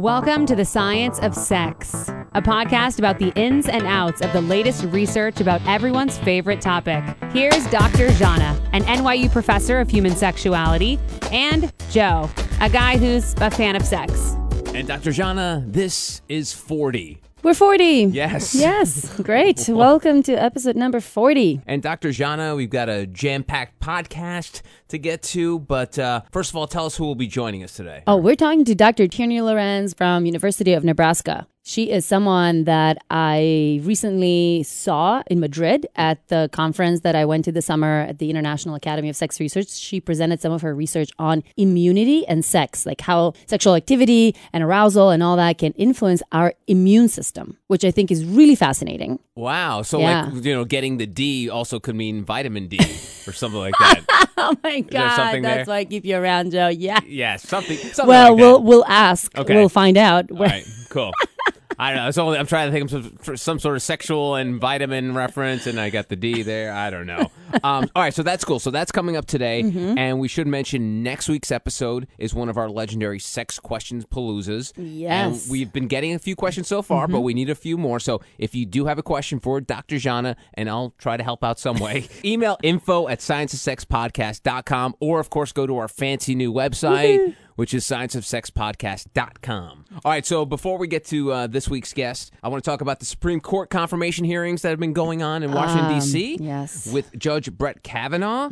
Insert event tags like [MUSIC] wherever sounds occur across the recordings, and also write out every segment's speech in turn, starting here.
Welcome to the Science of Sex, a podcast about the ins and outs of the latest research about everyone's favorite topic. Here's Dr. Zhana, an NYU professor of human sexuality, and Joe, a guy who's a fan of sex. And Dr. Zhana, this is 40. We're 40. Yes. Yes. Great. [LAUGHS] Welcome to episode number 40. And Dr. Zhana, we've got a jam packed podcast to get to. But uh, first of all, tell us who will be joining us today. Oh, we're talking to Dr. Tierney Lorenz from University of Nebraska. She is someone that I recently saw in Madrid at the conference that I went to this summer at the International Academy of Sex Research. She presented some of her research on immunity and sex, like how sexual activity and arousal and all that can influence our immune system, which I think is really fascinating. Wow. So, Yeah. like, you know, getting the D also could mean vitamin D or something like that. [LAUGHS] Oh my God. something That's why I keep you around, Joe. Yeah. yeah, something. something Well, like that. we'll we'll ask. Okay. We'll find out. All right, [LAUGHS] cool. I don't know. It's only, I'm trying to think of some, some sort of sexual and vitamin reference, and I got the D there. I don't know. Um, all right, so that's cool. So that's coming up today, Mm-hmm. and we should mention next week's episode is one of our legendary sex questions paloozas. Yes. and we've been getting a few questions so far, but we need a few more. So if you do have a question for Dr. Zhana, and I'll try to help out some way, [LAUGHS] email info at scienceofsexpodcast.com, or of course go to our fancy new website which is scienceofsexpodcast.com. All right, so before we get to uh, this week's guest, I want to talk about the Supreme Court confirmation hearings that have been going on in Washington, Um, D.C. yes. with Judge Brett Kavanaugh.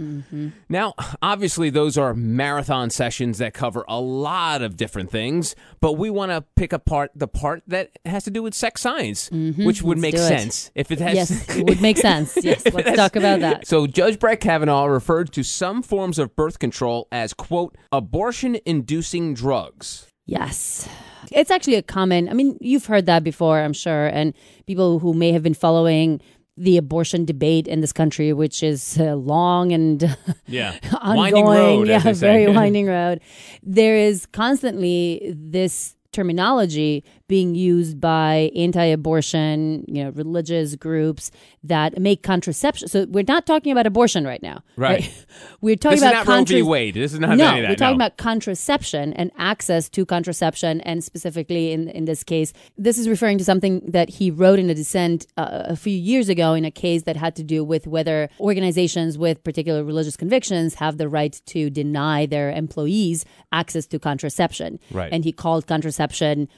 Now, obviously, those are marathon sessions that cover a lot of different things, but we want to pick apart the part that has to do with sex science, which would Let's make do it. sense if it has. yes, [LAUGHS] it would make sense. [LAUGHS] Yes, let's talk about that. So, Judge Brett Kavanaugh referred to some forms of birth control as, quote, abortion inducing drugs. Yes. It's actually a common, I mean, you've heard that before, I'm sure, and people who may have been following the abortion debate in this country, which is uh, long and [LAUGHS] Yeah. ongoing, Winding road, yeah, as they say. very [LAUGHS] winding road. There is constantly this terminology being used by anti-abortion, you know, religious groups that make contraception. So we're not talking about abortion right now, Right. [LAUGHS] We're talking This is about not Roe v. Wade. This is not no, any of that. we're talking no. about contraception and access to contraception, and specifically in in this case, this is referring to something that he wrote in a dissent uh, a few years ago in a case that had to do with whether organizations with particular religious convictions have the right to deny their employees access to contraception. Right. And he called contraception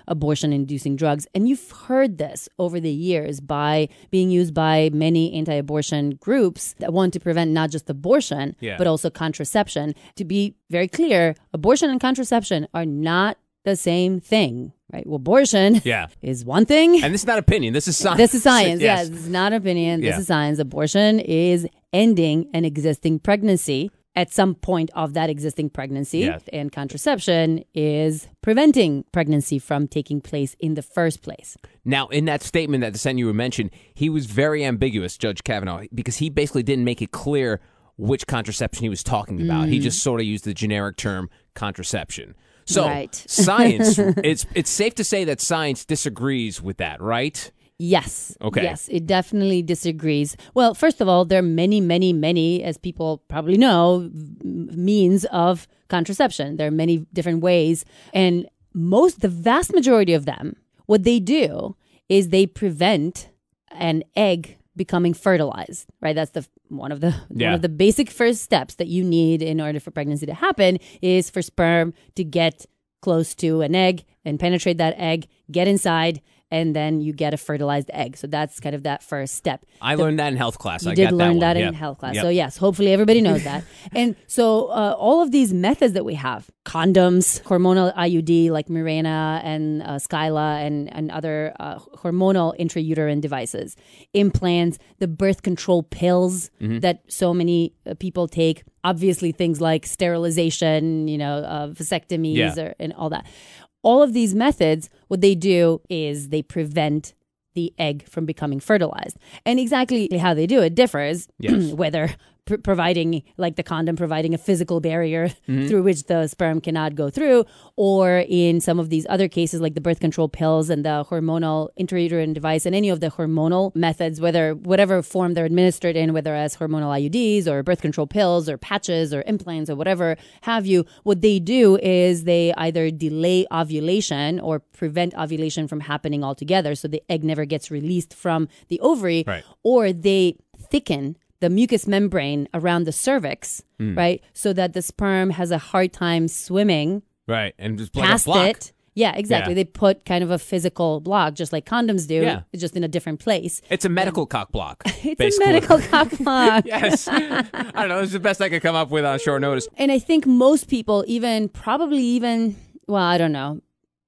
abortion-inducing drugs, and you've heard this over the years by being used by many anti-abortion groups that want to prevent not just abortion, Yeah. but also contraception. To be very clear, abortion and contraception are not the same thing, right? Well, abortion Yeah. [LAUGHS] is one thing. And this is not opinion. This is science. This is science. [LAUGHS] yes. Yes, this is not opinion. This Yeah. is science. Abortion is ending an existing pregnancy at some point of that existing pregnancy. Yes. And contraception is preventing pregnancy from taking place in the first place. Now, in that statement that the Senate you mentioned, he was very ambiguous, Judge Kavanaugh, because he basically didn't make it clear which contraception he was talking about. Mm. He just sort of used the generic term contraception. So, Right. [LAUGHS] science, it's it's safe to say that science disagrees with that, right? Yes. Okay. Yes, it definitely disagrees. Well, first of all, there are many, many, many, as people probably know, means of contraception. There are many different ways. And most, the vast majority of them, what they do is they prevent an egg becoming fertilized, right? That's the one of the Yeah. one of the basic first steps that you need in order for pregnancy to happen is for sperm to get close to an egg and penetrate that egg, get inside, and then you get a fertilized egg. So that's kind of that first step. I learned that in health class. You I did learn that, that, in health class. Yep. So yes, hopefully everybody knows that. [LAUGHS] and so uh, all of these methods that we have, condoms, hormonal IUD like Mirena and uh, Skyla and, and other uh, hormonal intrauterine devices, implants, the birth control pills Mm-hmm. that so many uh, people take, obviously things like sterilization, you know, uh, vasectomies Yeah. or, and all that. All of these methods, what they do is they prevent the egg from becoming fertilized. And exactly how they do it differs, [CLEARS THROAT] Yes. whether pr- providing like the condom providing a physical barrier [LAUGHS] mm-hmm. through which the sperm cannot go through or in some of these other cases like the birth control pills and the hormonal intrauterine device and any of the hormonal methods whether whatever form they're administered in whether as hormonal IUDs or birth control pills or patches or implants or whatever have you what they do is they either delay ovulation or prevent ovulation from happening altogether so the egg never gets released from the ovary Right. or they thicken the mucous membrane around the cervix, hmm. right? So that the sperm has a hard time swimming Right. And just past a block. it. Yeah, exactly. Yeah. They put kind of a physical block, just like condoms do, Yeah. just in a different place. It's a medical cock block. [LAUGHS] It's basically. a medical [LAUGHS] cock block. yes. [LAUGHS] I don't know. It's the best I could come up with on short notice. And I think most people, even probably even, well, I don't know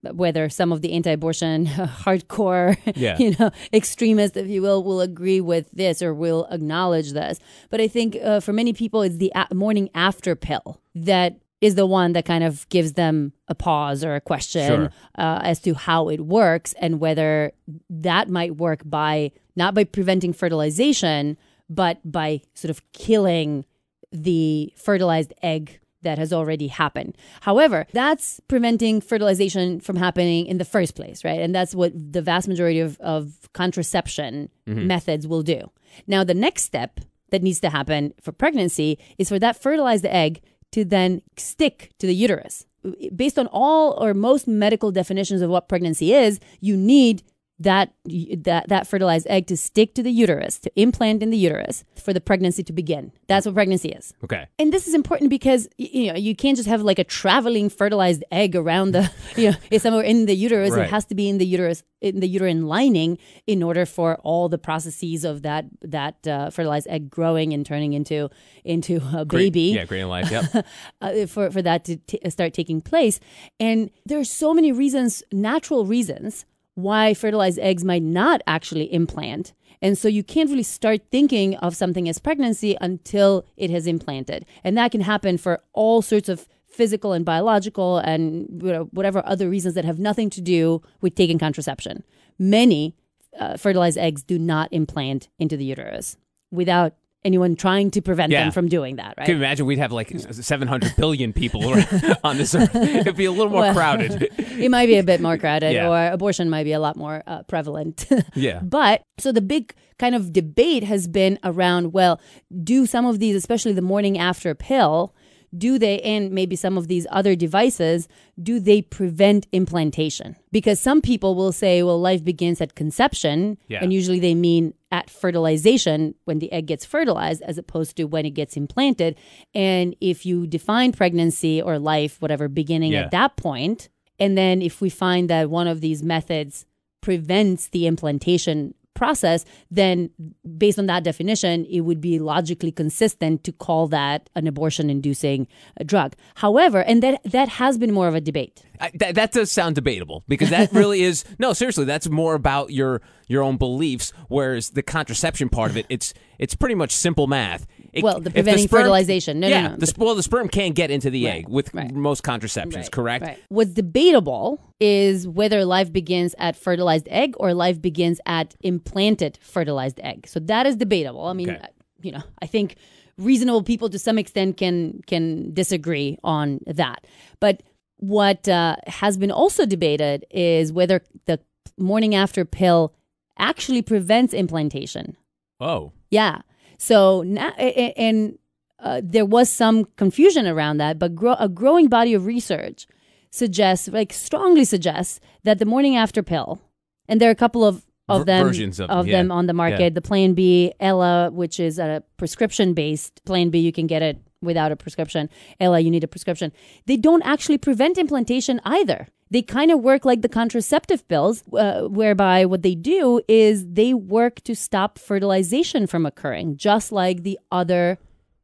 whether some of the anti-abortion [LAUGHS] hardcore, Yeah. [LAUGHS] you know, extremists, if you will, will agree with this or will acknowledge this. But I think uh, for many people, it's the a- morning after pill that is the one that kind of gives them a pause or a question Sure. uh, as to how it works and whether that might work by not by preventing fertilization, but by sort of killing the fertilized egg that has already happened. However, that's preventing fertilization from happening in the first place, right? And that's what the vast majority of, of contraception mm-hmm. methods will do. Now, the next step that needs to happen for pregnancy is for that fertilized egg to then stick to the uterus. Based on all or most medical definitions of what pregnancy is, you need that that that fertilized egg to stick to the uterus, to implant in the uterus for the pregnancy to begin. That's what pregnancy is. Okay. And this is important because you know you can't just have like a traveling fertilized egg around the [LAUGHS] you know it's somewhere in the uterus. Right. It has to be in the uterus in the uterine lining in order for all the processes of that that uh, fertilized egg growing and turning into into a Great- baby Yeah, great in life. Yep. [LAUGHS] uh, for for that to t- start taking place. And there are so many reasons, natural reasons, why fertilized eggs might not actually implant. And so you can't really start thinking of something as pregnancy until it has implanted. And that can happen for all sorts of physical and biological and you know, whatever other reasons that have nothing to do with taking contraception. Many uh, fertilized eggs do not implant into the uterus without anyone trying to prevent Yeah. them from doing that, right? Can you imagine we'd have like [LAUGHS] 700 billion people [LAUGHS] on this earth? It'd be a little more Well, crowded. [LAUGHS] it might be a bit more crowded, Yeah. or abortion might be a lot more uh, prevalent. Yeah. But so the big kind of debate has been around well, do some of these, especially the morning after pill, do they, and maybe some of these other devices, do they prevent implantation? Because some people will say, well, life begins at conception, Yeah. and usually they mean at fertilization when the egg gets fertilized as opposed to when it gets implanted. And if you define pregnancy or life, whatever, beginning Yeah. at that point, and then if we find that one of these methods prevents the implantation process, then based on that definition, it would be logically consistent to call that an abortion inducing drug. However, and that that has been more of a debate. I, that, that does sound debatable because that [LAUGHS] really is no seriously that's more about your your own beliefs whereas the contraception part of it it's it's pretty much simple math It- Well, the preventing sperm- fertilization. No, no, yeah no. the, well the sperm can't get into the Right, egg with right. most contraceptions correct Right. What's debatable is whether life begins at fertilized egg or life begins at implanted fertilized egg. So that is debatable. I mean, Okay. uh, you know, I think reasonable people to some extent can can disagree on that. But what uh, has been also debated is whether the morning after pill actually prevents implantation. oh Yeah. So now, and uh, there was some confusion around that, but grow, a growing body of research suggests, like strongly suggests, that the morning after pill, and there are a couple of of them versions of them, yeah. them on the market. Yeah. The Plan B, Ella, which is a prescription based Plan B, you can get it without a prescription. Ella, you need a prescription. They don't actually prevent implantation either. They kind of work like the contraceptive pills, uh, whereby what they do is they work to stop fertilization from occurring, just like the other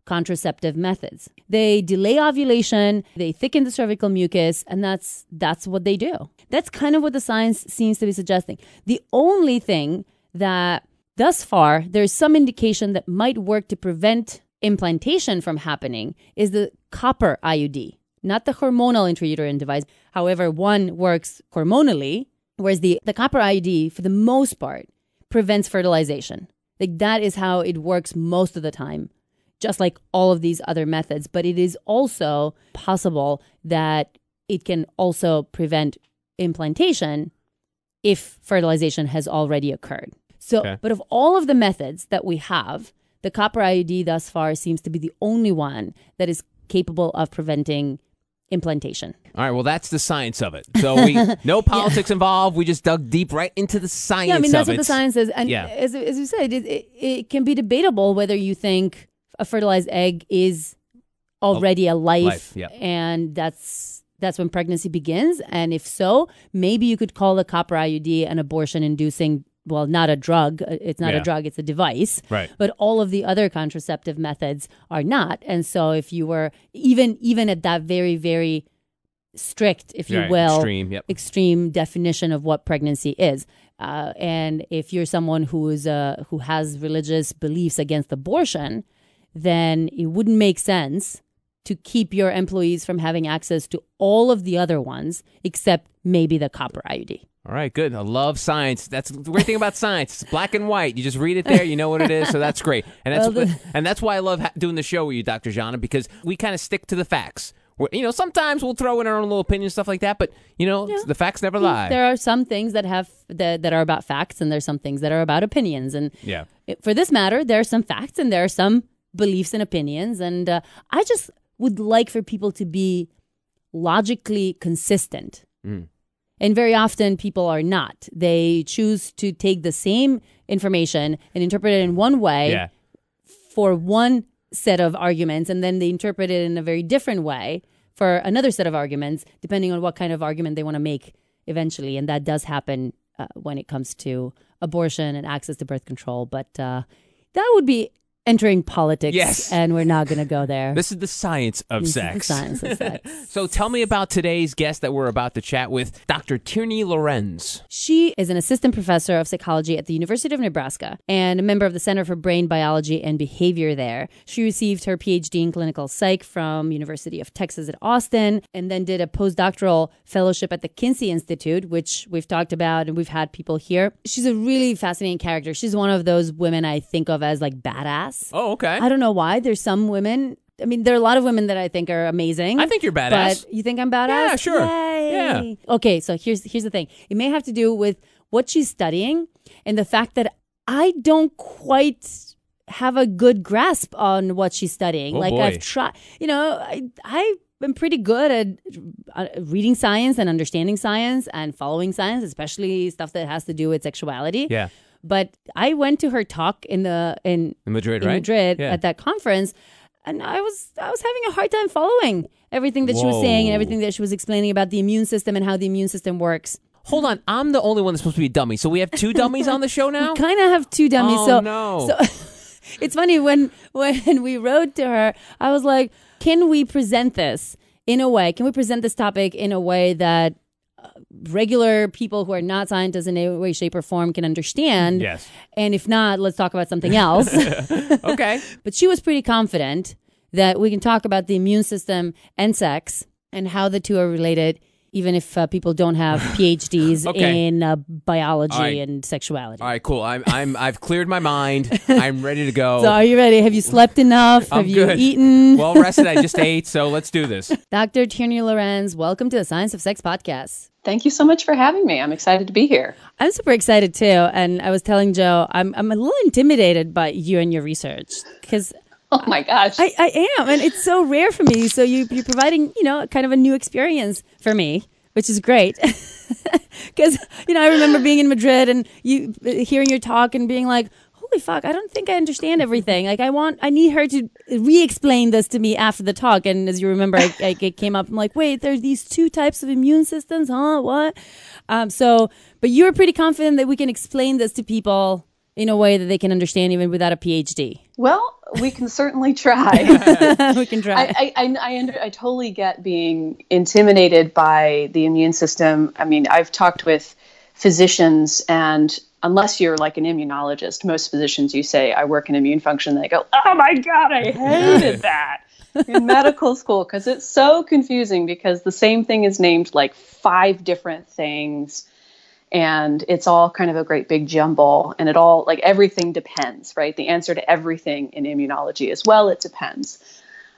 contraceptive methods. They delay ovulation, they thicken the cervical mucus, and that's that's what they do. That's kind of what the science seems to be suggesting. The only thing that thus far there's some indication that might work to prevent implantation from happening is the copper IUD, not the hormonal intrauterine device. However, one works hormonally, whereas the, the copper IUD, for the most part, prevents fertilization. Like that is how it works most of the time just like all of these other methods. But it is also possible that it can also prevent implantation if fertilization has already occurred. So, Okay. but of all of the methods that we have, the copper IUD thus far seems to be the only one that is capable of preventing implantation. All right, well, that's the science of it. So we [LAUGHS] no politics involved. We just dug deep right into the science Yeah, I mean that's what it. the science says, and Yeah. as as you said, it, it it can be debatable whether you think a fertilized egg is already a life, life, yeah. and that's that's when pregnancy begins. And if so, maybe you could call the copper IUD an abortion-inducing. Well, not a drug. uh, It's not Yeah. a drug. It's a device. Right. But all of the other contraceptive methods are not. And so, if you were even even at that very very strict, if you Right, will, extreme, yep. extreme definition of what pregnancy is. Uh, and if you're someone who is uh, who has religious beliefs against abortion, then it wouldn't make sense to keep your employees from having access to all of the other ones except maybe the copper IUD. All right, good. I love science. That's the great thing about science. It's black and white. You just read it there, you know what it is. So that's great. And that's Well, and that's why I love ha- doing the show with you, Dr. Zhana, because we kind of stick to the facts. We're, you know, sometimes we'll throw in our own little opinion stuff like that, but you know, the facts never lie. There are some things that have that, that are about facts, and there's some things that are about opinions. And yeah. for this matter, there are some facts and there are some beliefs and opinions. And uh, I just would like for people to be logically consistent. And very often people are not. They choose to take the same information and interpret it in one way Yeah. for one set of arguments, and then they interpret it in a very different way for another set of arguments, depending on what kind of argument they want to make eventually. And that does happen uh, when it comes to abortion and access to birth control. But uh, that would be entering politics, Yes. and we're not going to go there. This is the science of This sex. science of sex. [LAUGHS] So tell me about today's guest that we're about to chat with, Dr. Tierney Lorenz. She is an assistant professor of psychology at the University of Nebraska and a member of the Center for Brain Biology and Behavior there. She received her PhD in clinical psych from University of Texas at Austin and then did a postdoctoral fellowship at the Kinsey Institute, which we've talked about and we've had people here. She's a really fascinating character. She's one of those women I think of as like badass. Oh, okay. I don't know why. There's some women. I mean, there are a lot of women that I think are amazing. I think you're badass. But you think I'm badass? Yeah, sure. Yay. Yeah. Okay, so here's here's the thing. It may have to do with what she's studying and the fact that I don't quite have a good grasp on what she's studying. Oh, like boy. I've tried, you know, I I am pretty good at uh, reading science and understanding science and following science, especially stuff that has to do with sexuality. yeah. But I went to her talk in the in In Madrid, in right? Madrid Yeah. at that conference, and I was I was having a hard time following everything that she was saying and everything that she was explaining about the immune system and how the immune system works. Hold on. I'm the only one that's supposed to be a dummy. So we have two dummies on the show [LAUGHS] now? We Kind of have two dummies. Oh, so no. so [LAUGHS] it's funny when when we wrote to her, I was like, "Can we present this in a way? Can we present this topic in a way that?" Regular people who are not scientists in any way, shape, or form can understand. Yes. And if not, let's talk about something else. [LAUGHS] Okay. [LAUGHS] But she was pretty confident that we can talk about the immune system and sex and how the two are related, even if uh, people don't have [LAUGHS] PhDs Okay. in uh, biology right. and sexuality. All right, cool. I'm I'm I've cleared my mind. I'm ready to go. So, are you ready? Have you slept enough? Have you eaten? well rested. I just ate, so let's do this. Dr. Tierney Lorenz, welcome to the Science of Sex podcast. Thank you so much for having me. I'm excited to be here. I'm super excited too. And I was telling Joe, I'm, I'm a little intimidated by you and your research because [LAUGHS] Oh my gosh. I, I am, and it's so rare for me. So you you're providing, you know, kind of a new experience for me, which is great. [LAUGHS] Because you know, I remember being in Madrid and you hearing your talk and being like, "Holy fuck, I don't think I understand everything." Like, I want, I need her to re-explain this to me after the talk. And as you remember, I, I it came up. I'm like, "Wait, there's these two types of immune systems, huh? What?" Um, so, but you were pretty confident that we can explain this to people in a way that they can understand, even without a PhD. well, we can certainly try. [LAUGHS] we can try. I, I, I, I, under, I totally get being intimidated by the immune system. I mean, I've talked with physicians, and unless you're like an immunologist, most physicians you say, I work in immune function, they go, Oh my God, I hated [LAUGHS] that. In medical school because it's so confusing because the same thing is named like five different things. and it's all kind of a great big jumble and it all like everything depends right? The answer to everything in immunology is well it depends.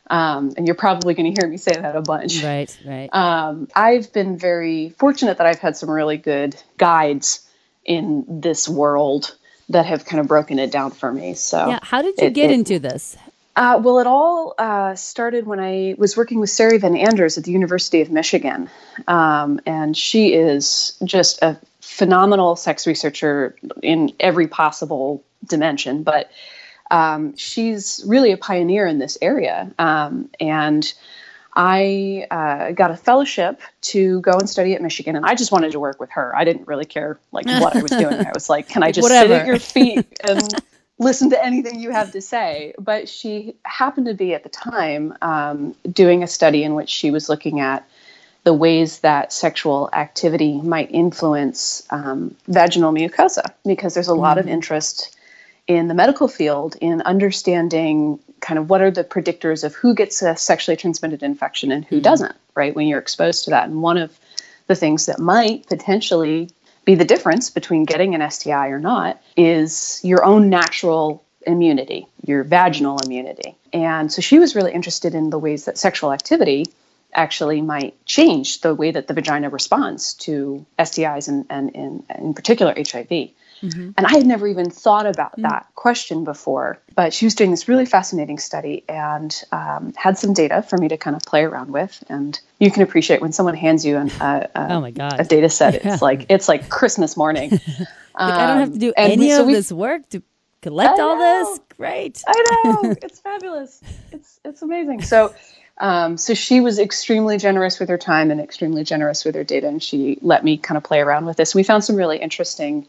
Um, and you're probably going to hear me say that a bunch. Right right. Um, i've been very fortunate that i've had some really good guides in this world that have kind of broken it down for me so yeah how did you it, get it, into this uh, well, it all uh, started when I was working with Sari Van Anders at the University of Michigan. Um, and she is just a phenomenal sex researcher in every possible dimension, but um, she's really a pioneer in this area. Um, and I uh, got a fellowship to go and study at Michigan, and I just wanted to work with her. I didn't really care like [LAUGHS] what I was doing. I was like, "Can I just Whatever. sit at your feet [LAUGHS] and listen to anything you have to say?" But she happened to be at the time um, doing a study in which she was looking at the ways that sexual activity might influence um, vaginal mucosa, because there's a lot of interest in the medical field in understanding kind of what are the predictors of who gets a sexually transmitted infection and who mm-hmm. doesn't, right, when you're exposed to that. And one of the things that might potentially be the difference between getting an STI or not is your own natural immunity, your vaginal immunity. And so she was really interested in the ways that sexual activity actually might change the way that the vagina responds to STIs and, and, and in particular HIV. And I had never even thought about that question before. But she was doing this really fascinating study and um, had some data for me to kind of play around with. And you can appreciate when someone hands you an, a, a, Oh my God. a data set. [LAUGHS] It's like it's like Christmas morning. [LAUGHS] like i don't have to do Um, any we- so of we- this work to collect all this great I know [LAUGHS] it's fabulous. It's it's amazing. So, um, so she was extremely generous with her time and extremely generous with her data, and she let me kind of play around with this. We found some really interesting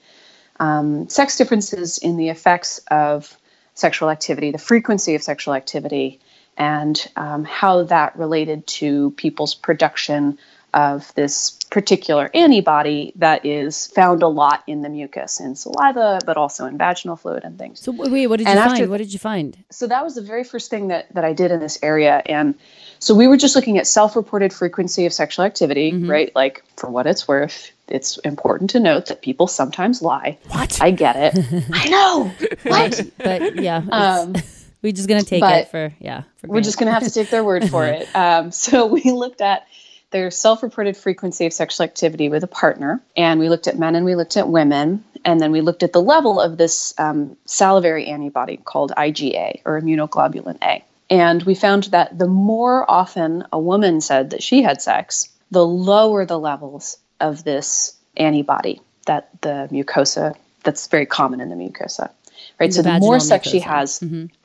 um, sex differences in the effects of sexual activity, the frequency of sexual activity, and um, how that related to people's production of this particular antibody that is found a lot in the mucus in saliva, but also in vaginal fluid and things so wait what did you And find after- what did you find so that was the very first thing that, that I did in this area. And so we were just looking at self reported frequency of sexual activity, right? Like, for what it's worth, it's important to note that people sometimes lie. What? I get it. [LAUGHS] I know. What? but yeah Um, [LAUGHS] we're just gonna take it for yeah for we're just going to have to take their word for it. [LAUGHS] Um, so we looked at their self-reported frequency of sexual activity with a partner, and we looked at men and we looked at women, and then we looked at the level of this um, salivary antibody called IgA or immunoglobulin A. And we found that the more often a woman said that she had sex, the lower the levels of this antibody that the mucosa that's very common in the mucosa. Right. In so the the more vaginal sex she mucosa. has,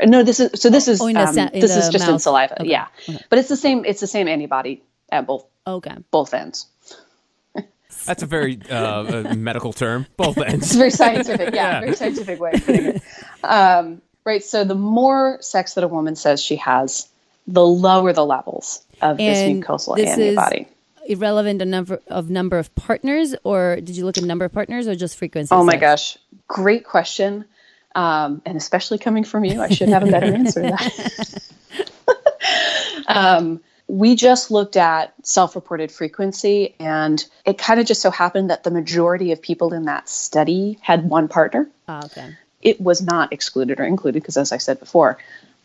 no, this is so. This is Oh, um, sa- this is just in saliva. Okay, Yeah, okay. but it's the same. It's the same antibody at both okay both ends. That's a very uh, medical term. Both ends. a very scientific. Yeah, very scientific way of putting it. Um, right. So the more sex that a woman says she has, the lower the levels of this mucosal this is- antibody. Irrelevant of number of number of partners or did you look at number of partners or just frequency Oh my gosh, great question. Um, and especially coming from you, I should have a better answer to that. [LAUGHS] um, we just looked at self reported frequency, and it kind of just so happened that the majority of people in that study had one partner. Ah, okay It was not excluded or included because, as I said before,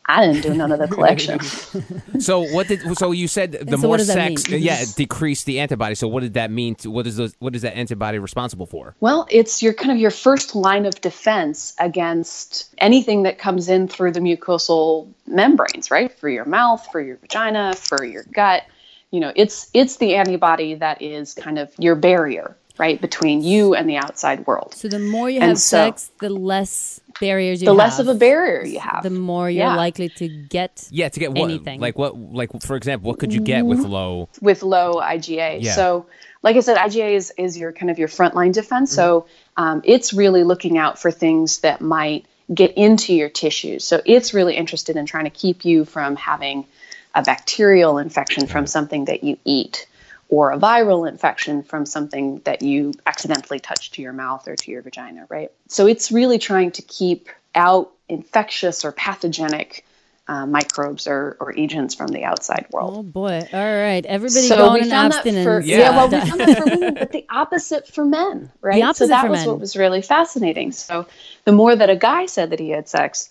I didn't do none of the [LAUGHS] collection. [LAUGHS] So what did? So you said the so more what does that sex, yeah, decrease the antibody. So what did that mean? To, what is those? What is that antibody responsible for? Well, it's your kind of your first line of defense against anything that comes in through the mucosal membranes, right? For your mouth, for your vagina, for your gut. You know, it's it's the antibody that is kind of your barrier, right, between you and the outside world. so the more you And have so- sex the less barriers you The have less of a barrier you have. the more you're Yeah. likely to get Yeah, to get what? Anything. Like what? Like for example, what could you get with low? with low IgA. Yeah. So, like I said, IgA is, is your kind of your frontline defense. So, um, it's really looking out for things that might get into your tissues. So, it's really interested in trying to keep you from having a bacterial infection from something that you eat or a viral infection from something that you accidentally touch to your mouth or to your vagina, right? So, it's really trying to keep out infectious or pathogenic uh, microbes or, or agents from the outside world. Oh boy! All right, everybody so going we on found abstinence. that for Yeah. yeah. well, we [LAUGHS] found that for women, but the opposite for men, right? The opposite so that for was men. what was really fascinating. So the more that a guy said that he had sex,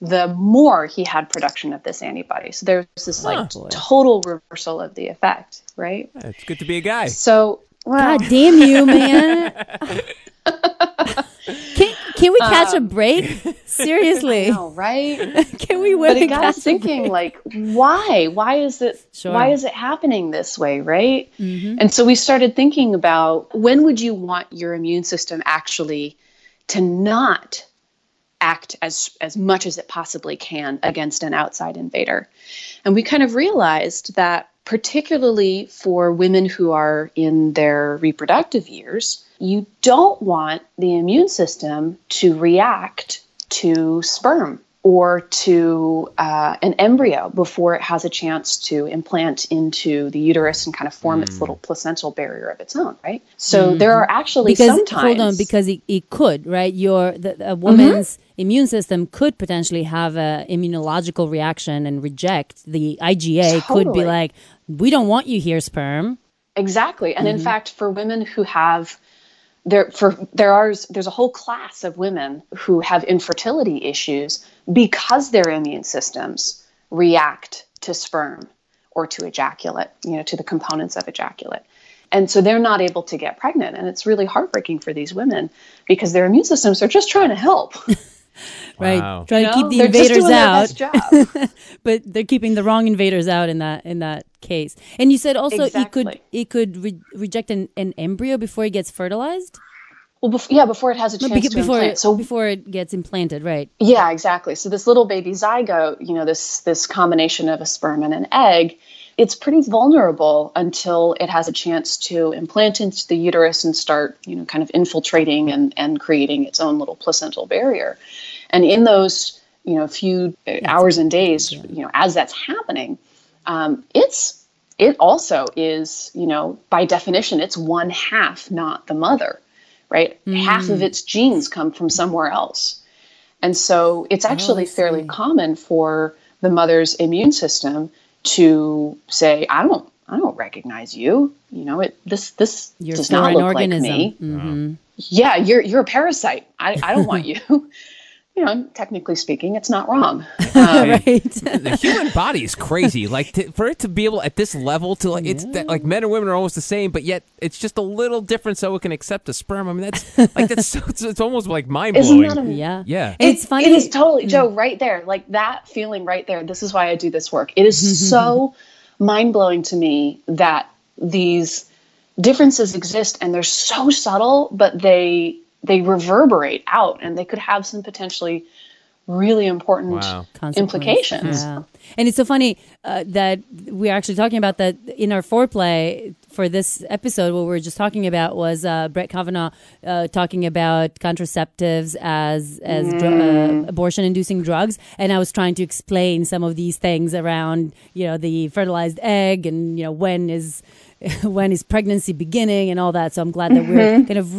the more he had production of this antibody. So there's was this like oh, Boy. total reversal of the effect, right? It's good to be a guy. So well, God damn you, man! [LAUGHS] can can we catch a um, break? [LAUGHS] Seriously, no, right? [LAUGHS] can we but win it got us thinking like why why is it Sure. why is it happening this way right mm-hmm. and so we started thinking about when would you want your immune system actually to not act as as much as it possibly can against an outside invader. And we kind of realized that particularly for women who are in their reproductive years you don't want the immune system to react to sperm or to uh, an embryo before it has a chance to implant into the uterus and kind of form its hmm. little placental barrier of its own, right? So hmm. there are actually because sometimes hold on because it, it could right? Your the, a woman's mm-hmm. immune system could potentially have a immunological reaction and reject the IgA could be like we don't want you here sperm. Exactly. And in mm-hmm. fact, for women who have there for there are there's a whole class of women who have infertility issues because their immune systems react to sperm or to ejaculate, you know, to the components of ejaculate. And so they're not able to get pregnant. And it's really heartbreaking for these women because their immune systems are just trying to help. [LAUGHS] right Wow. trying you to keep the invaders out [LAUGHS] but they're keeping the wrong invaders out in that in that case and you said also it could it could re- reject an, an embryo before it gets fertilized well, bef- yeah, before it has a chance to before implant. it, So before it gets implanted right Yeah, exactly. So this little baby zygote, you know, this this combination of a sperm and an egg, it's pretty vulnerable until it has a chance to implant into the uterus and start, you know, kind of infiltrating and and creating its own little placental barrier. And in those, you know, few hours and days, you know, as that's happening, um, it's it also is, you know, by definition, it's one half, not the mother, right? Half of its genes come from somewhere else. And so it's actually fairly common for the mother's immune system to say, I don't I don't recognize you. You know, it this this You're does not foreign look organism. like me. Mhm. Yeah, you're you're a parasite. I, I don't want [LAUGHS] you. You know, technically speaking, it's not wrong. [LAUGHS] Um, [LAUGHS] right the human body is crazy. [LAUGHS] Like to, for it to be able at this level to like it's that, like men and women are almost the same, but yet it's just a little different, so it can accept a sperm. I mean, that's like that's so, it's, it's almost like mind Isn't blowing. yeah Yeah. and it's funny It is totally Joe right there. Like that feeling right there. This is why I do this work. It is so mind blowing to me that these differences exist and they're so subtle, but they they reverberate out and they could have some potentially really important Wow. implications. Yeah. And it's so funny uh, that we're actually talking about that in our foreplay for this episode. What we were just talking about was uh, Brett Kavanaugh uh, talking about contraceptives as as dr- uh, abortion-inducing drugs, and I was trying to explain some of these things around you know the fertilized egg and you know when is [LAUGHS] when is pregnancy beginning and all that. So I'm glad that we're kind of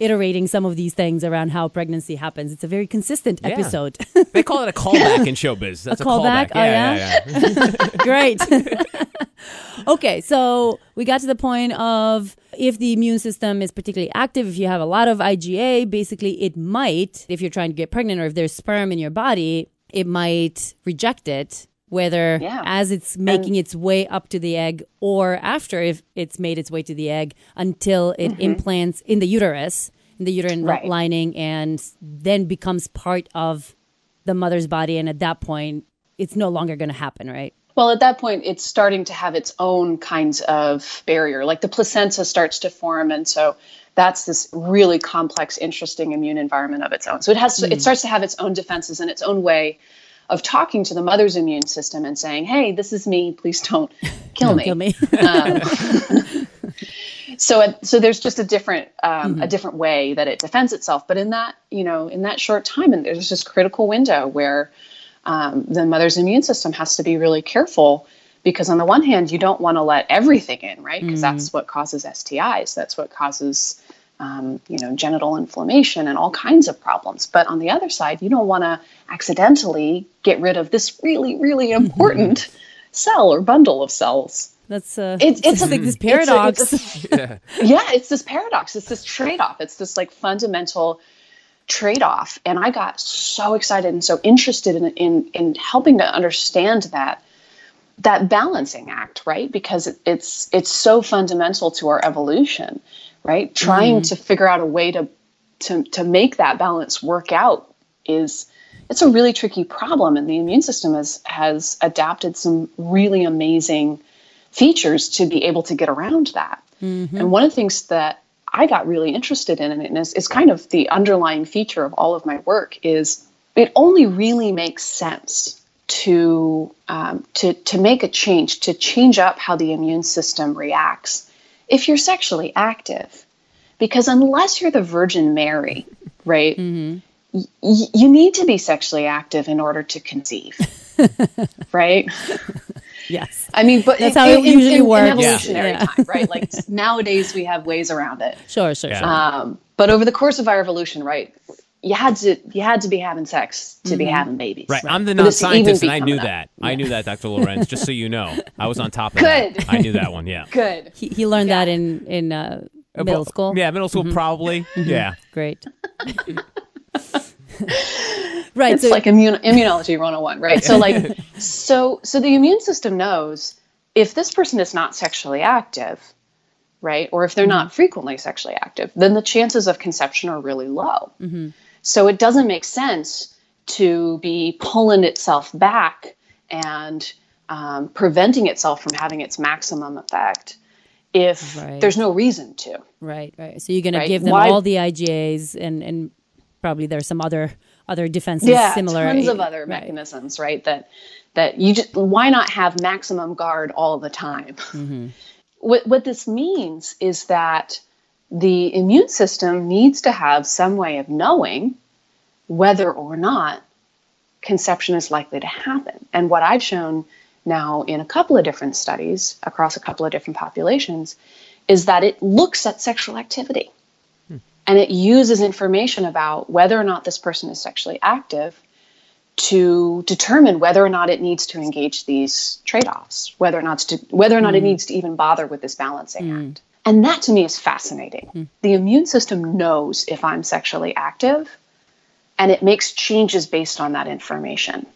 reiterating some of these things around how pregnancy happens. It's a very consistent Yeah. episode. [LAUGHS] They call it a [LAUGHS] callback in showbiz. That's a, callback? Oh, Yeah, yeah? yeah, yeah. [LAUGHS] Great. okay, so we got to the point of if the immune system is particularly active, if you have a lot of IgA, basically it might, if you're trying to get pregnant or if there's sperm in your body, it might reject it, whether Yeah. as it's making its way up to the egg or after if it's made its way to the egg until it mm-hmm. implants in the uterus, in the uterine Right. lining, and then becomes part of the mother's body. And at that point, it's no longer going to happen, right? Well, at that point, it's starting to have its own kinds of barrier. Like the placenta starts to form, and so that's this really complex, interesting immune environment of its own. So it has to, it mm. starts to have its own defenses and its own way of talking to the mother's immune system and saying, "Hey, this is me. Please don't kill me." Kill me. [LAUGHS] so so there's just a different um, a different way that it defends itself but in that you know in that short time and there's this critical window where um, the mother's immune system has to be really careful because on the one hand you don't want to let everything in right because that's what causes stis that's what causes um, you know, genital inflammation and all kinds of problems. But on the other side, you don't want to accidentally get rid of this really, really important cell or bundle of cells. That's uh, It's- it's a- like this it's a- paradox. it's [LAUGHS] Yeah. yeah, it's this paradox. It's this trade off. It's this like fundamental trade off. And I got so excited and so interested in, in, in helping to understand that that balancing act, right? Because it, it's it's so fundamental to our evolution, right? Trying to figure out a way to to to make that balance work out is it's a really tricky problem and the immune system has has adapted some really amazing features to be able to get around that. And one of the things that I got really interested in, and it's, it's kind of the underlying feature of all of my work, is it only really makes sense to um, to to make a change, to change up how the immune system reacts if you're sexually active, because unless you're the Virgin Mary, [LAUGHS] right? y- y- you need to be sexually active in order to conceive, [LAUGHS] right? yes. I mean, but That's in- how it in- usually in, in works. evolutionary Yeah. time, right? Like [LAUGHS] nowadays we have ways around it. Sure, sure, Yeah. sure. Um, but over the course of our evolution, right, you had to you had to be having sex to be mm-hmm. having babies. Right. I'm the For this to even non-scientist, and I knew coming up. that. I knew that, Dr. Lorenz. Just so you know, I was on top of Good. that. I knew that one. Yeah. [LAUGHS] Good. he, he learned that in in uh, uh, middle Well, school. Yeah, middle school mm-hmm. probably. Mm-hmm. Yeah. Great. [LAUGHS] right. It's so like immune, immunology 101, right? So like [LAUGHS] so so the immune system knows if this person is not sexually active, right? Or if they're not frequently sexually active, then the chances of conception are really low. So it doesn't make sense to be pulling itself back and um, preventing itself from having its maximum effect if Right. there's no reason to. right, right. So you're gonna give them Why- all the IGAs and and probably there's some other other defenses yeah, similar. tons of other Right. mechanisms, right? That that you just why not have maximum guard all the time? Mm-hmm. What what this means is that the immune system needs to have some way of knowing whether or not conception is likely to happen. And what I've shown now in a couple of different studies across a couple of different populations is that it looks at sexual activity hmm. and it uses information about whether or not this person is sexually active to determine whether or not it needs to engage these trade-offs, whether or not to whether or not it hmm. needs to even bother with this balancing hmm. act. And that to me is fascinating. Hmm. The immune system knows if I'm sexually active and it makes changes based on that information.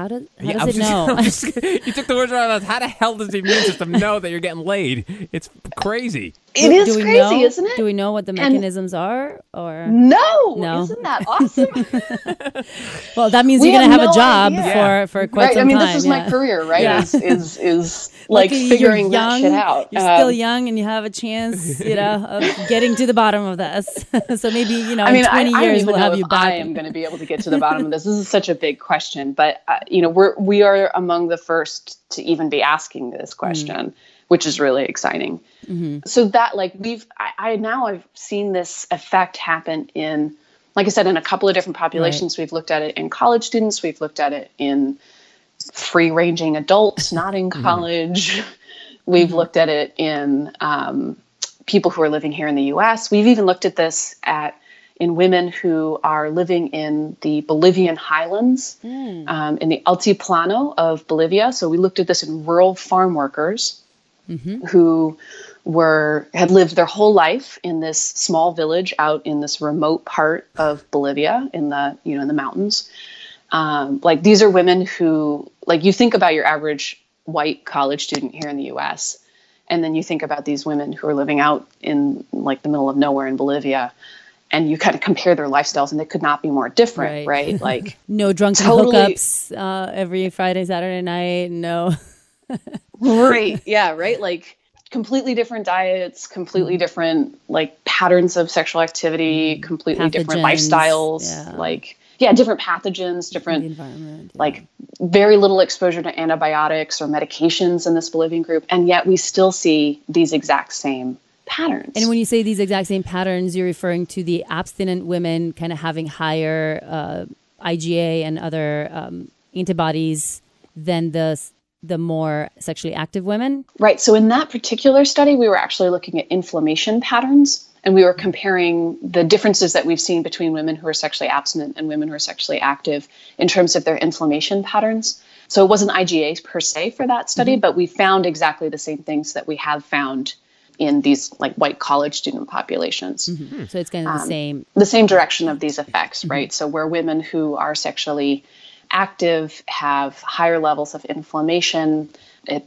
How does how Yeah, does it just- know? Just- [LAUGHS] you took the words right out of my mouth. How the hell does the immune system know that you're getting laid? It's crazy. It is do we crazy, know, isn't it? Do we know what the mechanisms are? Or no, No. isn't that awesome? [LAUGHS] well, that means We you're gonna have have a job idea. for for quite right. some I mean, time. this is yeah. my career, right? Yeah. Is is is [LAUGHS] like Lucky figuring you're that shit out. You're still Um, young, and you have a chance, you know, of getting to the bottom of this. so maybe you know, I mean, in I, 20 I don't years even we'll know have if you back. I am going to be able to get to the bottom of this. This is such a big question, but uh, you know, we're we are among the first to even be asking this mm-hmm. question, which is really exciting. Mm-hmm. So that, like, we've I, I now I've seen this effect happen in, like I said, in a couple of different populations. We've looked at it in college students. We've looked at it in free ranging adults, [LAUGHS] not in mm-hmm. college. [LAUGHS] We've looked at it in um, people who are living here in the US. We've even looked at this at in women who are living in the Bolivian highlands, um, in the Altiplano of Bolivia. So we looked at this in rural farm workers who were had lived their whole life in this small village out in this remote part of Bolivia in the you know in the mountains. Um, like these are women who like you think about your average white college student here in the U.S. And then you think about these women who are living out in like the middle of nowhere in Bolivia, and you kind of compare their lifestyles, and they could not be more different, Right. right? [LAUGHS] Like, no drunken Totally- hookups uh, every Friday, Saturday night. No. right, [LAUGHS] yeah, right. Like, completely different diets, completely different like patterns of sexual activity, completely different lifestyles, yeah. like yeah, different pathogens, different environment. like very little exposure to antibiotics or medications in this Bolivian group, and yet we still see these exact same patterns. And when you say these exact same patterns, you're referring to the abstinent women kind of having higher uh, IgA and other um, antibodies than the the more sexually active women. Right. So in that particular study, we were actually looking at inflammation patterns. and we were comparing the differences that we've seen between women who are sexually abstinent and women who are sexually active in terms of their inflammation patterns. So it wasn't IgA per se for that study, mm-hmm. but we found exactly the same things that we have found in these like white college student populations. Mm-hmm. So it's kind of the um, same the same direction of these effects, mm-hmm. right? So where women who are sexually active have higher levels of inflammation,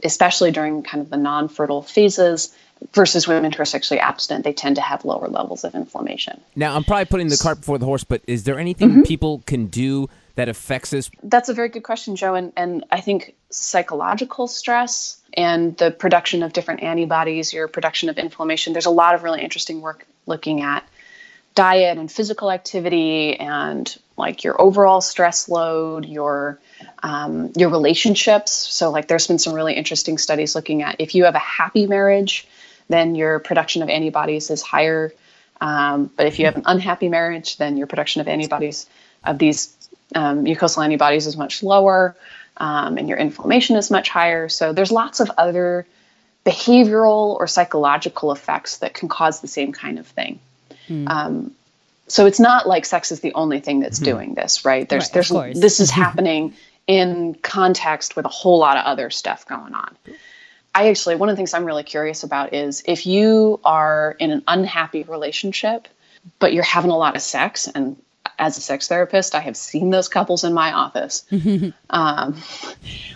especially during kind of the non-fertile phases versus women who are sexually abstinent, they tend to have lower levels of inflammation. Now, I'm probably putting the cart before the horse, but is there anything mm-hmm. people can do that affects this? That's a very good question, Joe. And, and I think psychological stress and the production of different antibodies, your production of inflammation, there's a lot of really interesting work looking at diet and physical activity and like your overall stress load, your um, your relationships. So like there's been some really interesting studies looking at if you have a happy marriage, then your production of antibodies is higher. Um, but if you have an unhappy marriage, then your production of antibodies of these um, mucosal antibodies is much lower, um, and your inflammation is much higher. So there's lots of other behavioral or psychological effects that can cause the same kind of thing. Mm. so it's not like sex is the only thing that's mm-hmm. doing this, right? There's right, there's this is [LAUGHS] happening in context with a whole lot of other stuff going on. I actually, one of the things I'm really curious about is if you are in an unhappy relationship, but you're having a lot of sex, and as a sex therapist, I have seen those couples in my office. [LAUGHS] um,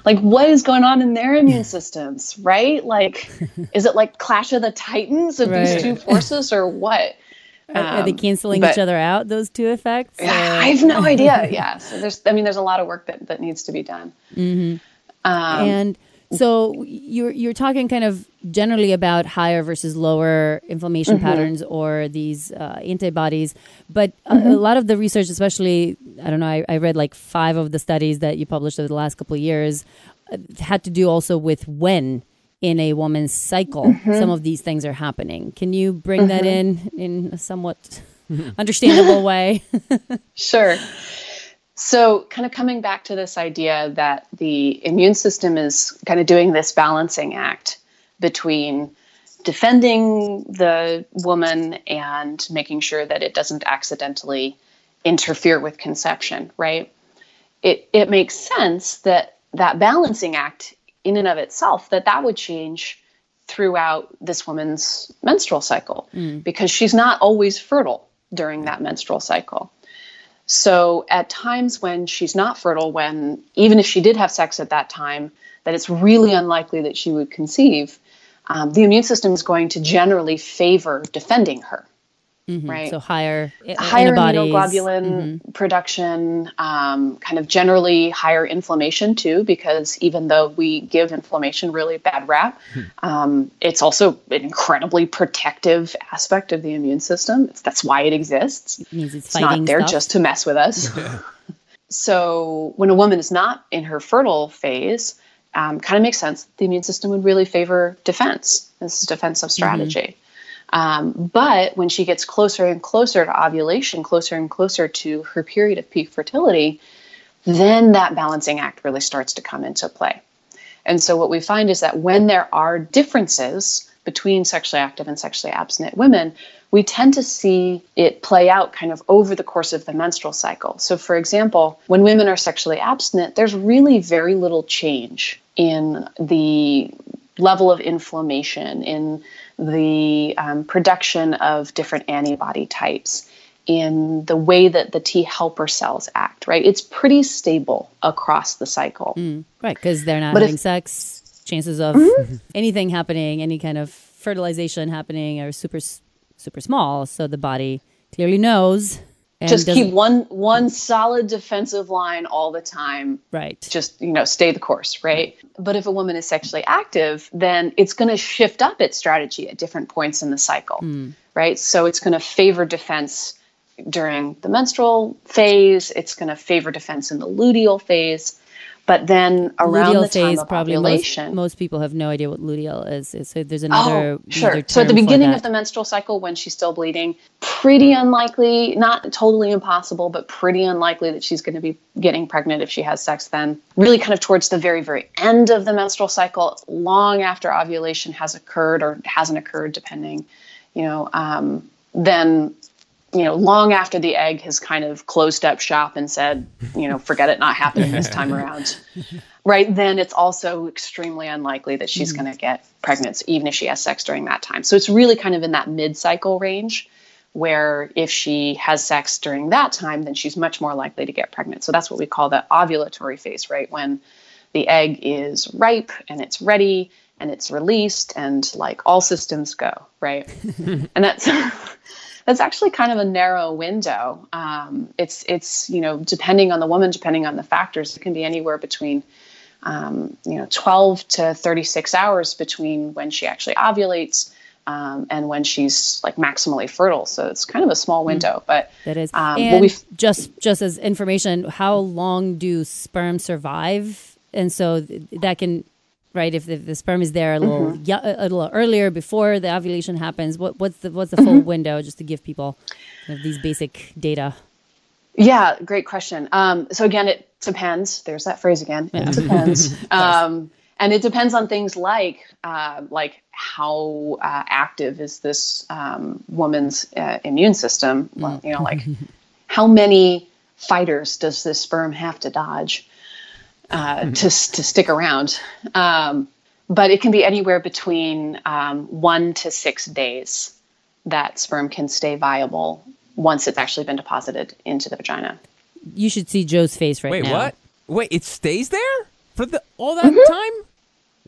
like, what is going on in their immune systems, right? Like, [LAUGHS] is it like Clash of the Titans of right. these two forces, or what? [LAUGHS] Are, are they um, canceling but, each other out? Those two effects? Yeah, I have no idea. yeah, so there's, I mean, there's a lot of work that that needs to be done. Mm-hmm. Um, and so you're you're talking kind of generally about higher versus lower inflammation mm-hmm. patterns or these uh, antibodies, but mm-hmm. a, a, lot of the research, especially I don't know, I, I, read like five of the studies that you published over the last couple of years, uh, had to do also with when in a woman's cycle mm-hmm. some of these things are happening. Can you bring that mm-hmm. in in a somewhat [LAUGHS] understandable way? [LAUGHS] sure. So, kind of coming back to this idea that the immune system is kind of doing this balancing act between defending the woman and making sure that it doesn't accidentally interfere with conception, right? It, it makes sense that that balancing act in and of itself that that would change throughout this woman's menstrual cycle mm. because she's not always fertile during that menstrual cycle. So at times when she's not fertile, when even if she did have sex at that time, that it's really unlikely that she would conceive, um, the immune system is going to generally favor defending her. Mm-hmm. Right. So higher higher immunoglobulin mm-hmm. production, um, kind of generally higher inflammation too, because even though we give inflammation really bad rap, hmm. um, it's also an incredibly protective aspect of the immune system. It's, that's why it exists. It it's, it's not there stuff. just to mess with us. [LAUGHS] so when a woman is not in her fertile phase, um, kind of makes sense. The immune system would really favor defense. This is defensive strategy. Mm-hmm. Um, but when she gets closer and closer to ovulation, closer and closer to her period of peak fertility, then that balancing act really starts to come into play. And so what we find is that when there are differences between sexually active and sexually abstinent women, we tend to see it play out kind of over the course of the menstrual cycle. So, for example, when women are sexually abstinent, there's really very little change in the level of inflammation, in the um, production of different antibody types, in the way that the T helper cells act, right? It's pretty stable across the cycle. Mm, right, because they're not but having if, sex. Chances of mm-hmm. anything happening, any kind of fertilization happening, are super, super small. So the body clearly knows just keep one one solid defensive line all the time. Right. Just you know stay the course right? But if a woman is sexually active then it's going to shift up its strategy at different points in the cycle mm. right? So it's going to favor defense during the menstrual phase. It's going to favor defense in the luteal phase but then around luteal the time phase, of probably ovulation, most, most, people have no idea what luteal is. So there's another. Oh, sure. So at the beginning of the menstrual cycle, when she's still bleeding, pretty unlikely, not totally impossible, but pretty unlikely that she's going to be getting pregnant if she has sex then. Really, kind of towards the very, very end of the menstrual cycle, long after ovulation has occurred or hasn't occurred, depending, you know. Um, then you know, long after the egg has kind of closed up shop and said, you know, forget it, not happening this time [LAUGHS] around, right? Then it's also extremely unlikely that she's mm-hmm. going to get pregnant, even if she has sex during that time. So it's really kind of in that mid cycle range where if she has sex during that time, then she's much more likely to get pregnant. So that's what we call the ovulatory phase, right? When the egg is ripe and it's ready and it's released and like all systems go, right? [LAUGHS] and that's [LAUGHS] that's actually kind of a narrow window. Um, it's it's you know depending on the woman, depending on the factors, it can be anywhere between um, you know 12 to 36 hours between when she actually ovulates um, and when she's like maximally fertile. So it's kind of a small Mm. window, but That is. Um, and well, just just as information, how long do sperm survive? And so th- that can, right? If the, the sperm is there a little Mm-hmm. yo- a little earlier before the ovulation happens, what what's the what's the Mm-hmm. full window? Just to give people kind of these basic data. Yeah, great question. Um, so again, it depends. There's that phrase again. It depends, [LAUGHS] um, and it depends on things like uh, like how uh, active is this um, woman's uh, immune system. Well, you know, like [LAUGHS] how many fighters does this sperm have to dodge uh, to to stick around? Um, but it can be anywhere between um, one to six days that sperm can stay viable once it's actually been deposited into the vagina. You should see Joe's face right Wait, now. Wait, what? Wait, it stays there for the all that Mm-hmm. time?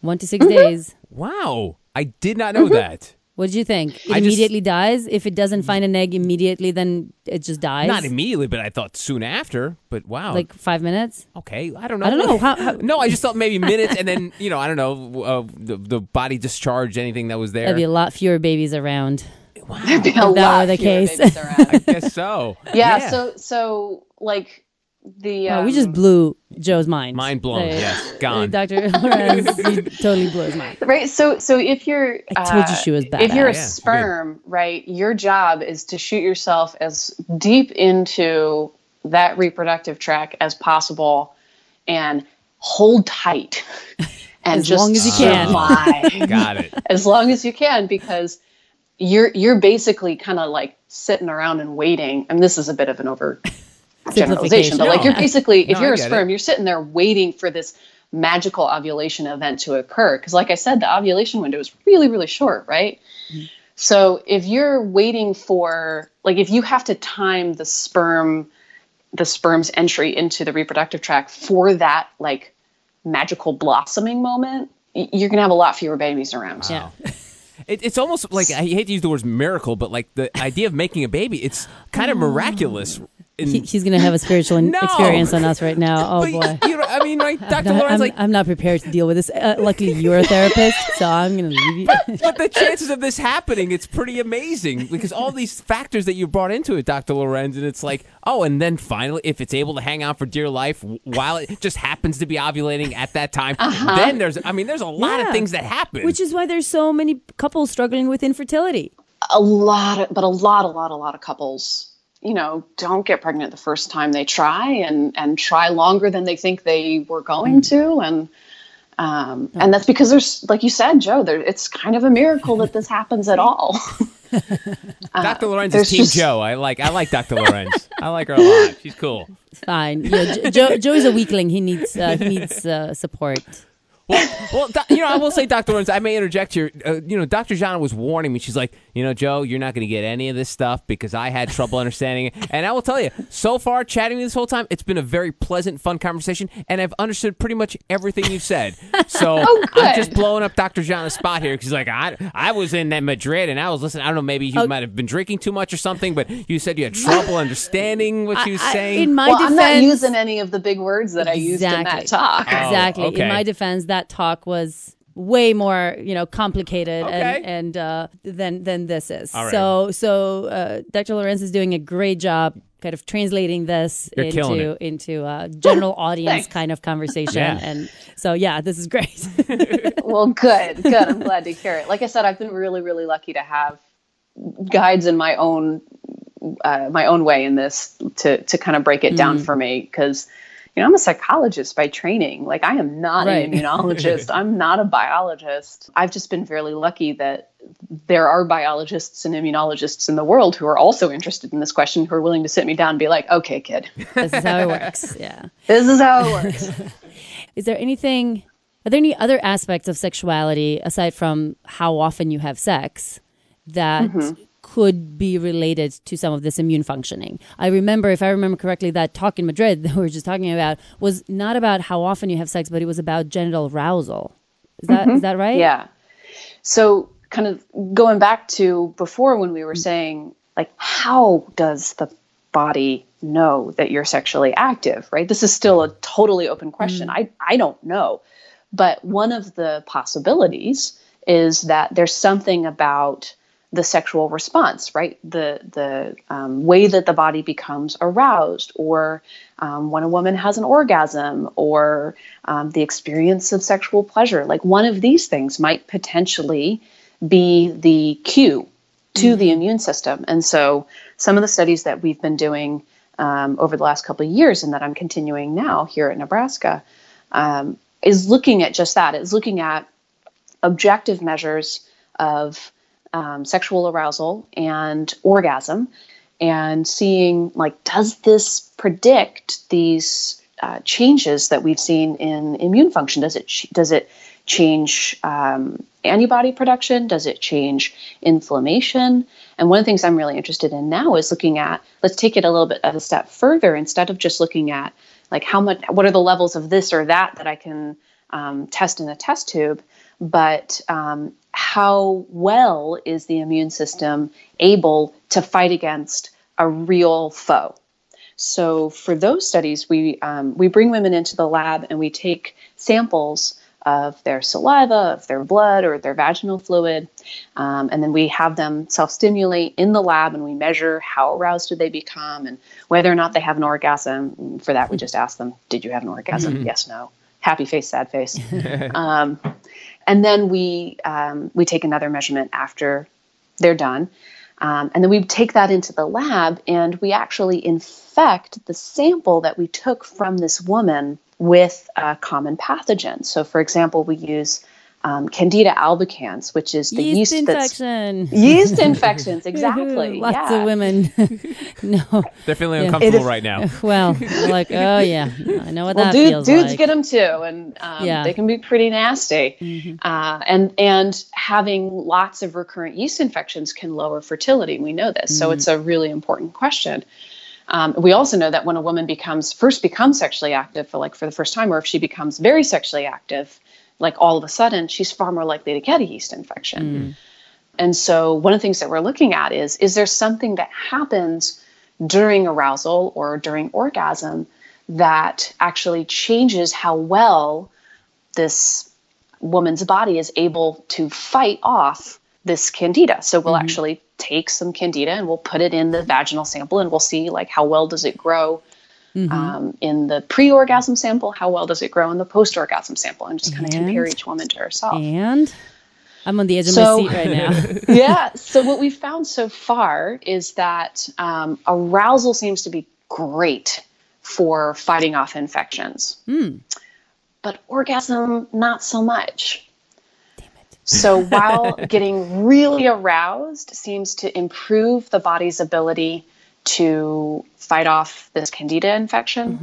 One to 6 days. Wow, I did not know Mm-hmm. that. What did you think? It I just- immediately dies. If it doesn't find an egg immediately, then it just dies. Not immediately, but I thought soon after. But wow, like five minutes. okay, I don't know. I don't know. How, how, [LAUGHS] no, I just thought maybe minutes, and then you know, I don't know, uh, the the body discharged anything that was there. there'd be a lot fewer babies around. There'd be a If that lot were the fewer case. babies around. I guess so. yeah, so so like the Wow, um, we just blew Joe's mind. Mind blown, Uh, yes, gone. [LAUGHS] Dr. Lorenz, totally blew his mind. right so so if you're I told you uh, she was if you're a. Yeah, sperm right your job is to shoot yourself as deep into that reproductive tract as possible and hold tight [LAUGHS] and As just long as you can. survive. [LAUGHS] Got it. as long as you can because you're you're basically kind of like sitting around and waiting and this is a bit of an over generalization but No. like you're basically if No, you're I a sperm it. you're sitting there waiting for this magical ovulation event to occur because like i said the ovulation window is really really short right so if you're waiting for like if you have to time the sperm the sperm's entry into the reproductive tract for that like magical blossoming moment you're going to have a lot fewer babies around Yeah. It, it's almost like I hate to use the words miracle, but like the idea of making a baby, it's kind of mm. miraculous. In, He, he's going to have a spiritual [LAUGHS] No. experience on us right now. [LAUGHS] Oh, but, boy. You know, I mean, right, Doctor I'm, Lorenz, like, I'm not prepared to deal with this. Uh, luckily, you're a therapist, so I'm going to leave you. but the chances of this happening, it's pretty amazing because all these factors that you brought into it, Dr. Lorenz, and it's like, oh, and then finally, if it's able to hang out for dear life while it just happens to be ovulating at that time, then there's, I mean, there's a lot of things that happen. Which is why there's so many couples struggling with infertility. a lot of, but a lot a lot a lot of couples you know don't get pregnant the first time they try and and try longer than they think they were going to and um, and that's because there's like you said joe there it's kind of a miracle that this happens at all [LAUGHS] Dr. Lorenz is Team just- Joe. I like, I like Dr. Lorenz. I like her a lot. She's cool. Fine. Yeah, Jo- Joe, Joey's a weakling. He needs uh, he needs uh, support. Well, well, doc- you know, I will say, Dr. Lorenz, I may interject here. Uh, you know, Dr. Zhana was warning me. She's like, you know, Joe, you're not going to get any of this stuff because I had trouble understanding it. And I will tell you, so far, chatting with you this whole time, it's been a very pleasant, fun conversation, and I've understood pretty much everything you've said. So [LAUGHS] I'm Oh, just blowing up Dr. Zhana's spot here because, like, I, I was in that Madrid and I was listening. I don't know, maybe you might have been drinking too much or something, but you said you had trouble understanding what she was I- saying. in my well i'm not defense, using any of the big words that i used in that talk Oh, exactly. okay. In my defense, that talk was way more, you know, complicated Okay. and, and uh, than than this is. All right. So so uh, Dr. Lorenz is doing a great job kind of translating this You're into into a general [LAUGHS] audience kind of conversation. Yeah. And so yeah, this is great. [LAUGHS] well good good i'm glad to hear it like i said i've been really really lucky to have guides in my own uh, my own way in this to to kind of break it down for me because you know i'm a psychologist by training like i am not Right. an [LAUGHS] immunologist i'm not a biologist i've just been fairly lucky that there are biologists and immunologists in the world who are also interested in this question, who are willing to sit me down and be like, okay, kid, This is how it [LAUGHS] works. Yeah. this is how it works. [LAUGHS] Is there anything, are there any other aspects of sexuality aside from how often you have sex that mm-hmm. Could be related to some of this immune functioning? I remember, if I remember correctly, that talk in Madrid [LAUGHS] that we were just talking about was not about how often you have sex, but it was about genital arousal. Is that mm-hmm. is that right? Yeah. So, kind of going back to before when we were saying, like, how does the body know that you're sexually active, right? This is still a totally open mm-hmm. question. I, I don't know. But one of the possibilities is that there's something about the sexual response, right? The the um, way that the body becomes aroused, or um, when a woman has an orgasm, or um, the experience of sexual pleasure. Like one of these things might potentially be the cue to the immune system. And so, some of the studies that we've been doing um, over the last couple of years, and that I'm continuing now here at Nebraska, um, is looking at just that. It's looking at objective measures of um, sexual arousal and orgasm and seeing like does this predict these uh, changes that we've seen in immune function? Does it does it change um, antibody production? Does it change inflammation? And one of the things i'm really interested in now is looking at let's take it a little bit of a step further. Instead of just looking at like how much what are the levels of this or that that i can um, test in a test tube but um, how well is the immune system able to fight against a real foe? So for those studies, we um, we bring women into the lab and we take samples of their saliva, of their blood, or their vaginal fluid, um, and then we have them self-stimulate in the lab, and we measure how aroused do they become and whether or not they have an orgasm. For that, we just ask them, "Did you have an orgasm? Yes, no." Happy face, sad face. [LAUGHS] um, and then we um, we take another measurement after they're done, um, and then we take that into the lab and we actually infect the sample that we took from this woman with a common pathogen. So, for example, we use um, Candida albicans, which is the yeast, yeast, that's infection. yeast [LAUGHS] infections. Exactly. Lots yeah. of women. [LAUGHS] no. They're feeling Yeah. uncomfortable It is- right now. [LAUGHS] Well, like, oh yeah, I know what well, that dude, feels dudes like. get them too, and um, Yeah. they can be pretty nasty. Uh, and and having lots of recurrent yeast infections can lower fertility. We know this, so it's a really important question. Um, we also know that when a woman becomes first becomes sexually active for like for the first time, or if she becomes very sexually active, like all of a sudden, she's far more likely to get a yeast infection. Mm. And so, one of the things that we're looking at is is there something that happens during arousal or during orgasm that actually changes how well this woman's body is able to fight off this candida. So we'll mm-hmm. actually take some candida and we'll put it in the vaginal sample and we'll see like how well does it grow um, in the pre-orgasm sample, how well does it grow in the post-orgasm sample, and just kind of compare each woman to herself. and I'm on the edge of So- my seat right now. [LAUGHS] yeah. So what we've found so far is that um, arousal seems to be great for fighting off infections, but orgasm not so much. So while getting really aroused seems to improve the body's ability to fight off this candida infection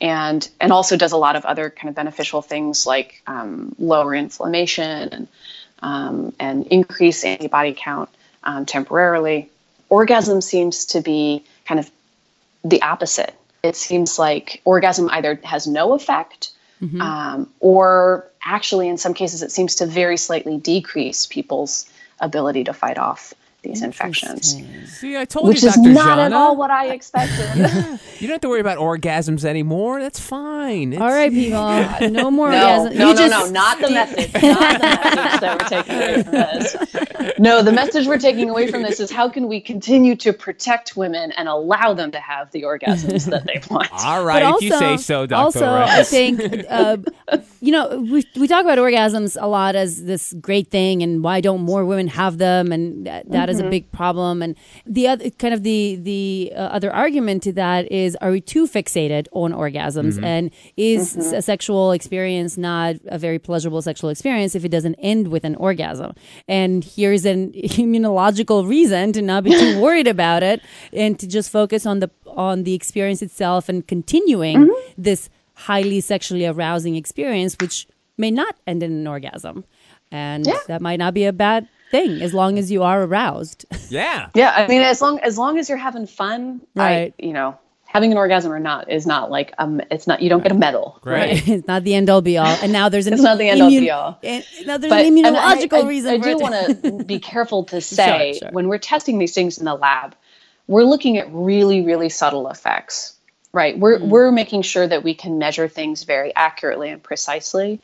and and also does a lot of other kind of beneficial things like um, lower inflammation and um, and increase antibody count um, temporarily. Orgasm seems to be kind of the opposite. It seems like orgasm either has no effect um, or actually, in some cases, it seems to very slightly decrease people's ability to fight off these infections, See, I told which you, is Dr. not at all what I expected. [LAUGHS] You don't have to worry about orgasms anymore. That's fine. It's- All right, people, no more No, orgasm. no, You no, just- no, not the [LAUGHS] message. Not the message that we're taking away from this. No, the message we're taking away from this is how can we continue to protect women and allow them to have the orgasms that they want. [LAUGHS] All right, But if you say so, Dr. Also, I think uh, you know we we talk about orgasms a lot as this great thing, and why don't more women have them, and that, that is a mm-hmm. big problem. And the other kind of the the uh, other argument to that is: Are we too fixated on orgasms? Mm-hmm. And is mm-hmm. a sexual experience not a very pleasurable sexual experience if it doesn't end with an orgasm? And here's an [LAUGHS] immunological reason to not be too [LAUGHS] worried about it and to just focus on the on the experience itself and continuing this highly sexually arousing experience, which may not end in an orgasm. And Yeah. that might not be a bad thing as long as you are aroused. [LAUGHS] Yeah. Yeah, I mean, as long as long as you're having fun, Right. I, you know, having an orgasm or not is not like um, it's not you don't get a medal. Great. [LAUGHS] it's not the end all be all. And now there's an It's not the end all be all. and now there's But an and I- immunological I, reason I, for do want to [LAUGHS] be careful to say sure. when we're testing these things in the lab, we're looking at really, really subtle effects. Right. We're Mm. we're making sure that we can measure things very accurately and precisely.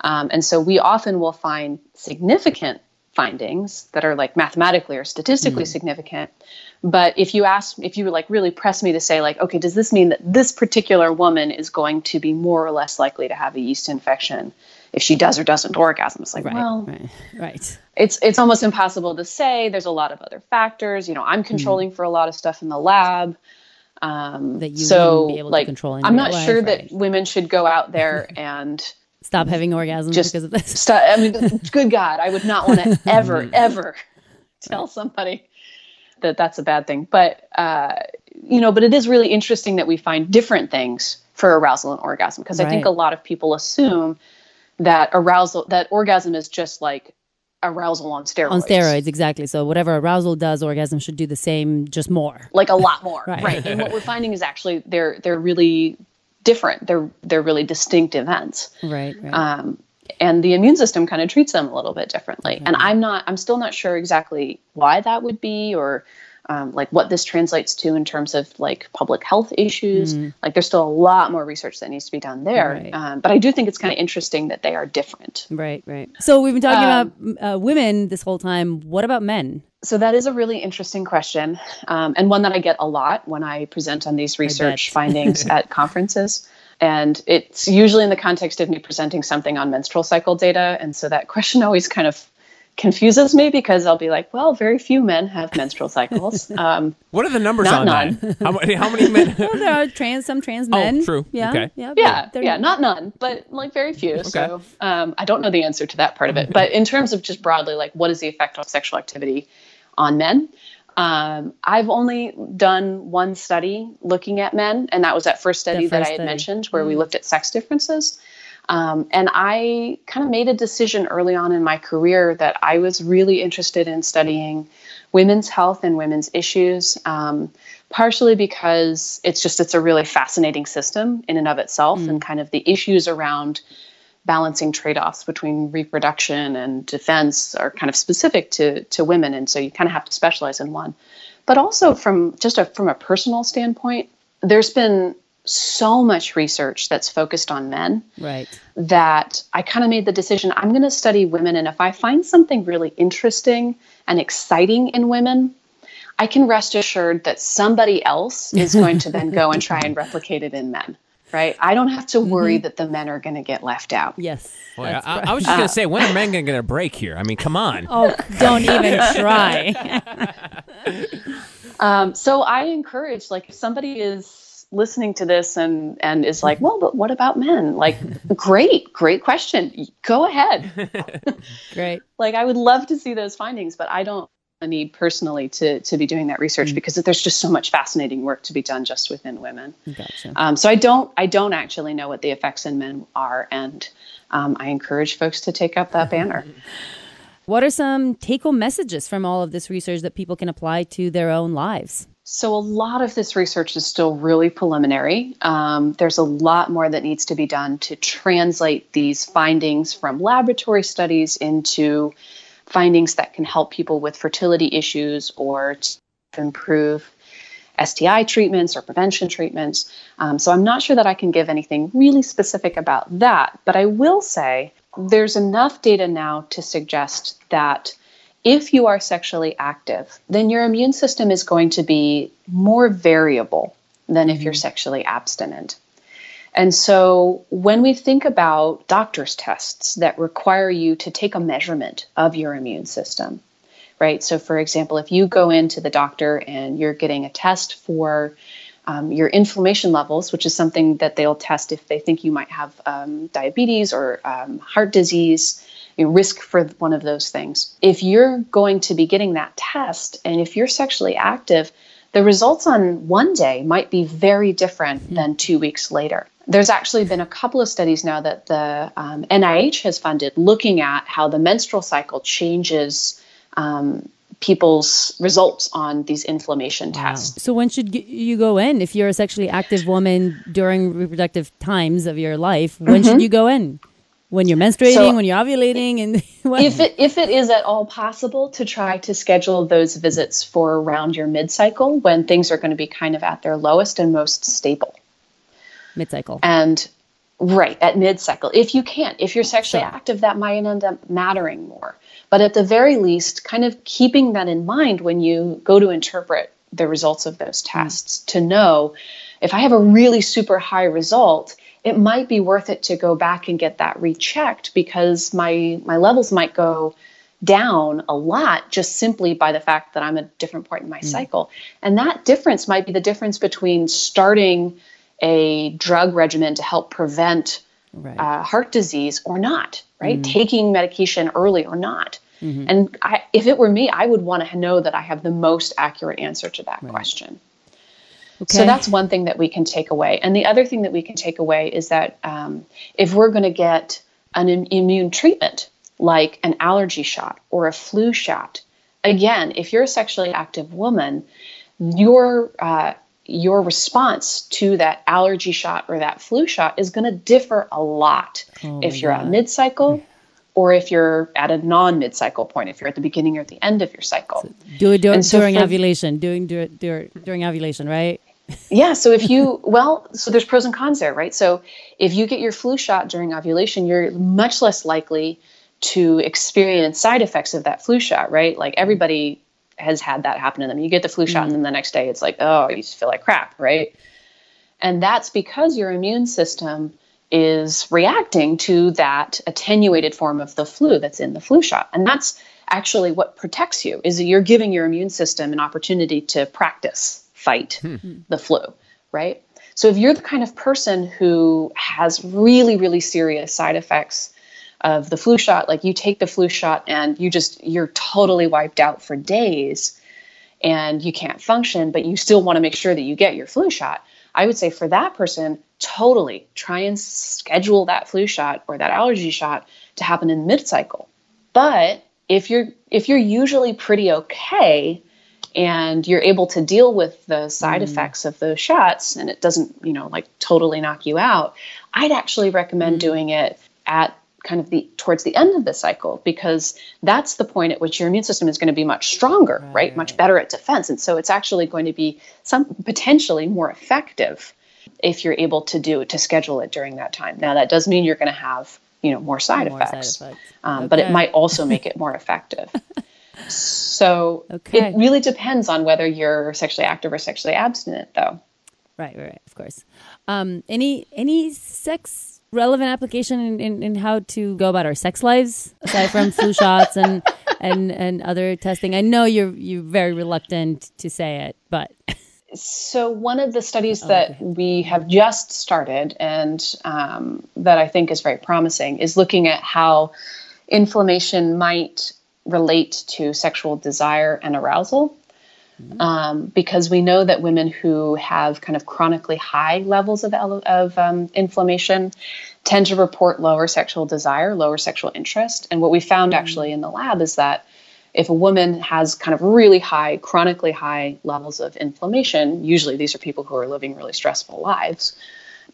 Um, and so we often will find significant findings that are like mathematically or statistically Mm. significant. But if you ask, if you like really press me to say, like, okay, does this mean that this particular woman is going to be more or less likely to have a yeast infection if she does or doesn't orgasm? It's like, right, well, right, right. it's it's almost impossible to say. There's a lot of other factors. You know, I'm controlling for a lot of stuff in the lab. Um, That you so, wouldn't be able to like, control in I'm not life, sure right. that women should go out there [LAUGHS] and Stop having orgasms just because of this. stop. I mean, good God, I would not want to [LAUGHS] ever, ever tell somebody that that's a bad thing. But uh, you know, but it is really interesting that we find different things for arousal and orgasm because I think a lot of people assume that arousal, that orgasm is just like arousal on steroids. On steroids, exactly. So whatever arousal does, orgasm should do the same, just more. like a lot more [LAUGHS] Right. right, and what we're [LAUGHS] finding is actually they're they're really different. They're they're really distinct events. Right, right. um, and the immune system kind of treats them a little bit differently. And i'm not i'm still not sure exactly why that would be or um, like what this translates to in terms of like public health issues like there's still a lot more research that needs to be done there Right. um, but i do think it's kind of interesting that they are different right, right. So we've been talking Um, about uh, women this whole time. What about men? So that is a really interesting question, um, and one that I get a lot when I present on these research findings [LAUGHS] at conferences. And it's usually in the context of me presenting something on menstrual cycle data, and so that question [LAUGHS] always kind of confuses me because I'll be like, "Well, very few men have menstrual cycles." [LAUGHS] Um, What are the numbers Not on none. that? How many? How many men? [LAUGHS] Well, there are trans, some trans men. Oh, true. Yeah, Okay. yeah, yeah, yeah, not none, but like very few. So um, I don't know the answer to that part of it. But in terms of just broadly, like what is the effect of sexual activity on men? Um, I've only done one study looking at men, and that was that first study that first I had study. mentioned where we looked at sex differences. Um, and I kind of made a decision early on in my career that I was really interested in studying women's health and women's issues, um, partially because it's just it's a really fascinating system in and of itself, and kind of the issues around balancing trade-offs between reproduction and defense are kind of specific to to women, and so you kind of have to specialize in one. But also from just a from a personal standpoint, there's been so much research that's focused on men right. that I kind of made the decision I'm going to study women. And if I find something really interesting and exciting in women, I can rest assured that somebody else [LAUGHS] is going to then go and try and replicate it in men. Right? I don't have to worry that the men are going to get left out. Yes. Boy, that's I, right. I was just gonna say, when are men gonna get a break here? I mean, come on. [LAUGHS] oh, don't even try. [LAUGHS] Um, so I encourage, like, if somebody is listening to this and and is like, well, but what about men? Like, great, great question. Go ahead. [LAUGHS] Great. [LAUGHS] like I would love to see those findings, but I don't need personally to to be doing that research because there's just so much fascinating work to be done just within women. Gotcha. Um, so I don't I don't actually know what the effects in men are, and um, I encourage folks to take up that banner. [LAUGHS] What are some take home messages from all of this research that people can apply to their own lives? So, a lot of this research is still really preliminary. Um, there's a lot more that needs to be done to translate these findings from laboratory studies into findings that can help people with fertility issues or to improve STI treatments or prevention treatments. Um, so, I'm not sure that I can give anything really specific about that, but I will say there's enough data now to suggest that if you are sexually active, then your immune system is going to be more variable than if you're sexually abstinent. And so when we think about doctor's tests that require you to take a measurement of your immune system, right? So, for example, if you go into the doctor and you're getting a test for um, your inflammation levels, which is something that they'll test if they think you might have um, diabetes or um, heart disease, you know, risk for one of those things. If you're going to be getting that test and if you're sexually active, the results on one day might be very different mm-hmm. than two weeks later. There's actually been a couple of studies now that the um, NIH has funded looking at how the menstrual cycle changes um, people's results on these inflammation tests. So when should you go in if you're a sexually active woman during reproductive times of your life? When mm-hmm. should you go in? When you're menstruating, so when you're ovulating, and [LAUGHS] if it if it is at all possible to try to schedule those visits for around your mid cycle when things are going to be kind of at their lowest and most stable. Mid cycle. And right at mid cycle, if you can't, if you're sexually sure. active, that might end up mattering more. But at the very least, kind of keeping that in mind when you go to interpret the results of those tests mm. to know if I have a really super high result, it might be worth it to go back and get that rechecked because my my levels might go down a lot just simply by the fact that I'm a different point in my mm. cycle. And that difference might be the difference between starting a drug regimen to help prevent right. uh, heart disease or not, right? Mm. Taking medication early or not. Mm-hmm. And I, if it were me, I would want to know that I have the most accurate answer to that right. question. Okay. So that's one thing that we can take away. And the other thing that we can take away is that um, if we're going to get an immune treatment, like an allergy shot or a flu shot, again, if you're a sexually active woman, your uh, your response to that allergy shot or that flu shot is going to differ a lot oh if you're God. at mid cycle or if you're at a non mid cycle point, if you're at the beginning or at the end of your cycle. So do it do, so during for, ovulation, doing do, do, during ovulation, right? Yeah. So if you, [LAUGHS] well, so there's pros and cons there, right? So if you get your flu shot during ovulation, you're much less likely to experience side effects of that flu shot, right? Like everybody has had that happen to them. You get the flu shot, mm-hmm. and then the next day it's like, oh, you just feel like crap, right? And that's because your immune system is reacting to that attenuated form of the flu that's in the flu shot. And that's actually what protects you is that you're giving your immune system an opportunity to practice fight hmm. the flu, right? So if you're the kind of person who has really really serious side effects of the flu shot, like you take the flu shot and you just you're totally wiped out for days and you can't function, but you still want to make sure that you get your flu shot. I would say for that person, totally try and schedule that flu shot or that allergy shot to happen in mid cycle. But if you're if you're usually pretty okay and you're able to deal with the side mm. effects of those shots and it doesn't, you know, like totally knock you out, I'd actually recommend mm. doing it at kind of the towards the end of the cycle because that's the point at which your immune system is going to be much stronger, right? right? Much better at defense. And so it's actually going to be some potentially more effective if you're able to do to schedule it during that time. Now that does mean you're going to have you know more side more effects, side effects. Um, okay. but it might also [LAUGHS] make it more effective. So okay. it really depends on whether you're sexually active or sexually abstinent, though. Right, right, of course. Um, any any sex relevant application in, in, in, how to go about our sex lives aside from flu [LAUGHS] shots and and and other testing? I know you're you're very reluctant to say it, but [LAUGHS] so one of the studies oh, that okay. we have just started and um, that I think is very promising is looking at how inflammation might relate to sexual desire and arousal. Mm-hmm. Um, because we know that women who have kind of chronically high levels of, of um, inflammation tend to report lower sexual desire, lower sexual interest. And what we found mm-hmm. actually in the lab is that if a woman has kind of really high, chronically high levels of inflammation, usually these are people who are living really stressful lives,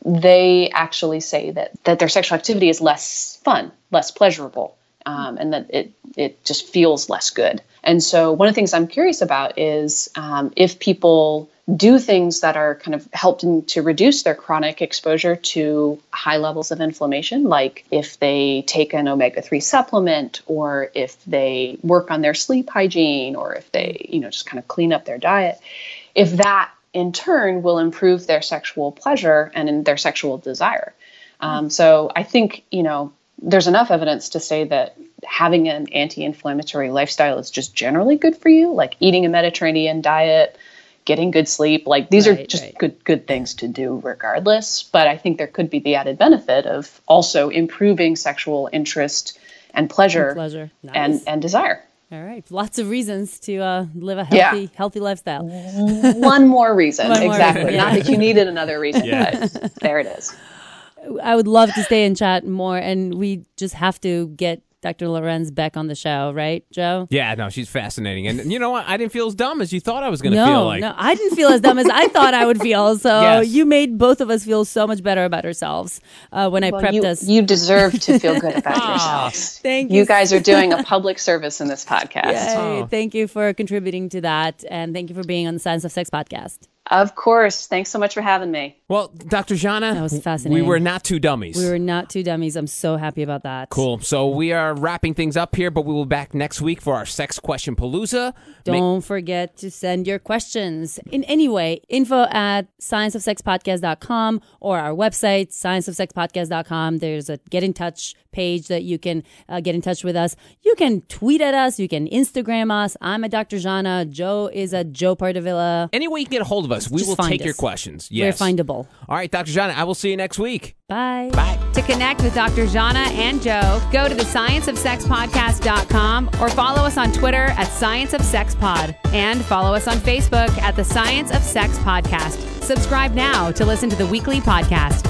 they actually say that, that their sexual activity is less fun, less pleasurable, um, and that it, it just feels less good. And so, one of the things I'm curious about is um, if people do things that are kind of helping to reduce their chronic exposure to high levels of inflammation, like if they take an omega 3 supplement, or if they work on their sleep hygiene, or if they, you know, just kind of clean up their diet, if that in turn will improve their sexual pleasure and their sexual desire. Um, so I think, you know, there's enough evidence to say that having an anti-inflammatory lifestyle is just generally good for you, like eating a Mediterranean diet, getting good sleep. Like these right, are just right. good good things to do regardless. But I think there could be the added benefit of also improving sexual interest and pleasure, and, pleasure. Nice. and, and desire. All right, lots of reasons to uh, live a healthy, yeah. healthy lifestyle. One more reason, [LAUGHS] One exactly. More reason. Not that you needed another reason, yeah. but there it is. I would love to stay and chat more, and we just have to get Dr. Lorenz back on the show, right, Joe? Yeah, no, she's fascinating. And you know what? I didn't feel as dumb as you thought I was going to no, feel like. No, I didn't feel as dumb as I thought I would feel. So yes. you made both of us feel so much better about ourselves uh, when I prepped you, us. You deserve to feel good about [LAUGHS] yourselves. Thank you. You guys are [LAUGHS] doing a public service in this podcast. Yay. Oh. Thank you for contributing to that. And thank you for being on the Science of Sex podcast. Of course. Thanks so much for having me. Well, Dr. Zhana, that was fascinating. We were not two dummies. We were not two dummies. I'm so happy about that. Cool. So we are wrapping things up here, but we will be back next week for our sex question palooza. Don't Ma- forget to send your questions in any way. Info at scienceofsexpodcast.com or our website, scienceofsexpodcast.com. There's a get in touch page that you can uh, get in touch with us. You can tweet at us. You can Instagram us. I'm a Dr. Zhana. Joe is a Joe Pardavila. Any way you can get a hold of us, we Just will take us. your questions. Yes. We're findable. All right, Dr. Zhana, I will see you next week. Bye. Bye. To connect with Dr. Zhana and Joe, go to the scienceofsexpodcast.com or follow us on Twitter at Science of Sex Pod and follow us on Facebook at the Science of Sex Podcast. Subscribe now to listen to the weekly podcast.